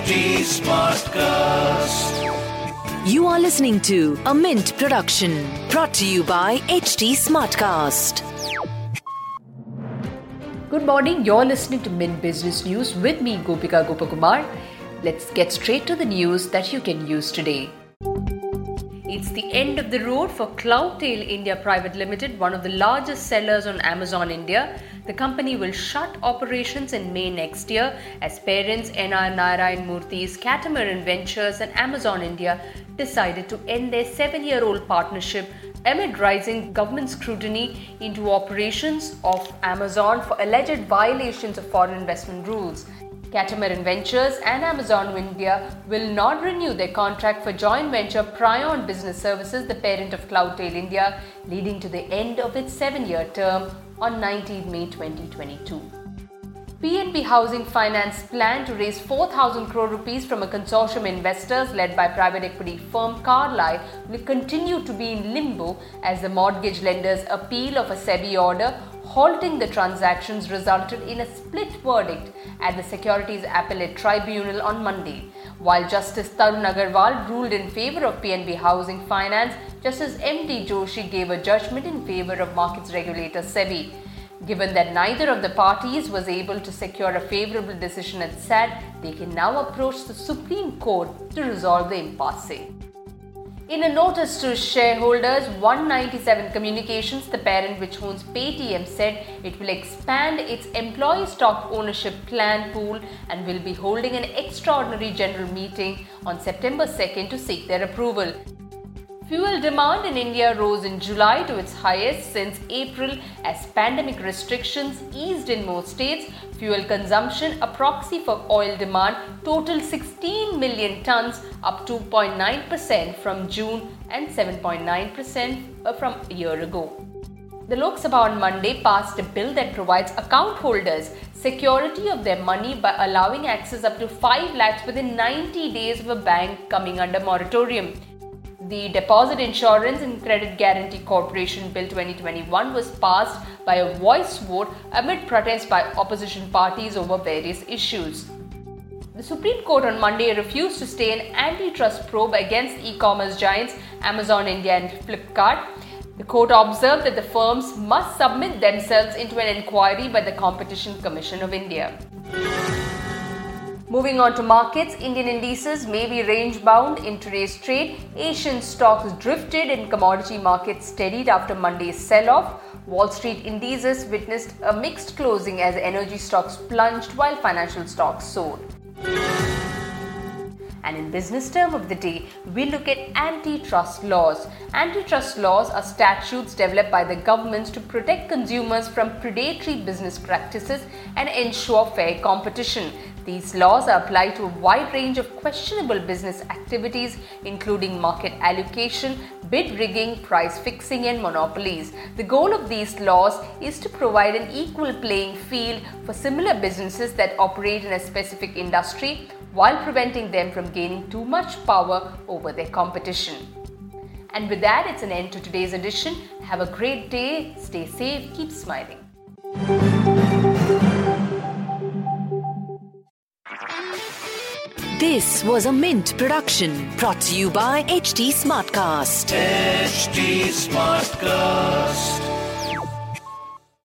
HT Smartcast. You are listening to a Mint production brought to you by HT Smartcast. Good morning. You're listening to Mint Business News with me, Gopika Gopakumar. Let's get straight to the news that you can use today. It's the end of the road for Cloudtail India Private Limited, one of the largest sellers on Amazon India. The company will shut operations in May next year as parents N.R. Narayan Murthy's Catamaran Ventures and Amazon India decided to end their seven year old partnership amid rising government scrutiny into operations of Amazon for alleged violations of foreign investment rules. Catamaran Ventures and Amazon India will not renew their contract for joint venture Prione Business Services, the parent of Cloudtail India, leading to the end of its seven year term on 19 May 2022. PNB Housing Finance plan to raise 4,000 crore rupees from a consortium investors led by private equity firm Carlyle will continue to be in limbo as the mortgage lenders' appeal of a SEBI order halting the transactions resulted in a split verdict at the Securities Appellate Tribunal on Monday. While Justice Tarun Agarwal ruled in favor of PNB Housing Finance, Justice M.T. Joshi gave a judgment in favor of markets regulator SEBI. Given that neither of the parties was able to secure a favorable decision at SAT, they can now approach the Supreme Court to resolve the impasse. In a notice to shareholders, One 97 Communications, the parent which owns Paytm, said it will expand its employee stock ownership plan pool and will be holding an extraordinary general meeting on September 2nd to seek their approval. Fuel demand in India rose in July to its highest since April as pandemic restrictions eased in most states. Fuel consumption, a proxy for oil demand, totaled 16 million tons, up 2.9% from June and 7.9% uh, from a year ago. The Lok Sabha on Monday passed a bill that provides account holders security of their money by allowing access up to 5 lakhs within 90 days of a bank coming under moratorium. The Deposit Insurance and Credit Guarantee Corporation Bill 2021 was passed by a voice vote amid protests by opposition parties over various issues. The Supreme Court on Monday refused to stay an antitrust probe against e commerce giants Amazon India and Flipkart. The court observed that the firms must submit themselves into an inquiry by the Competition Commission of India. Moving on to markets, Indian indices may be range bound in today's trade. Asian stocks drifted and commodity markets steadied after Monday's sell off. Wall Street indices witnessed a mixed closing as energy stocks plunged while financial stocks soared. And in business term of the day, we look at antitrust laws. Antitrust laws are statutes developed by the governments to protect consumers from predatory business practices and ensure fair competition. These laws are applied to a wide range of questionable business activities, including market allocation, bid rigging, price fixing, and monopolies. The goal of these laws is to provide an equal playing field for similar businesses that operate in a specific industry while preventing them from gaining too much power over their competition. And with that, it's an end to today's edition. Have a great day, stay safe, keep smiling. This was a Mint production brought to you by HT Smartcast. HT Smartcast.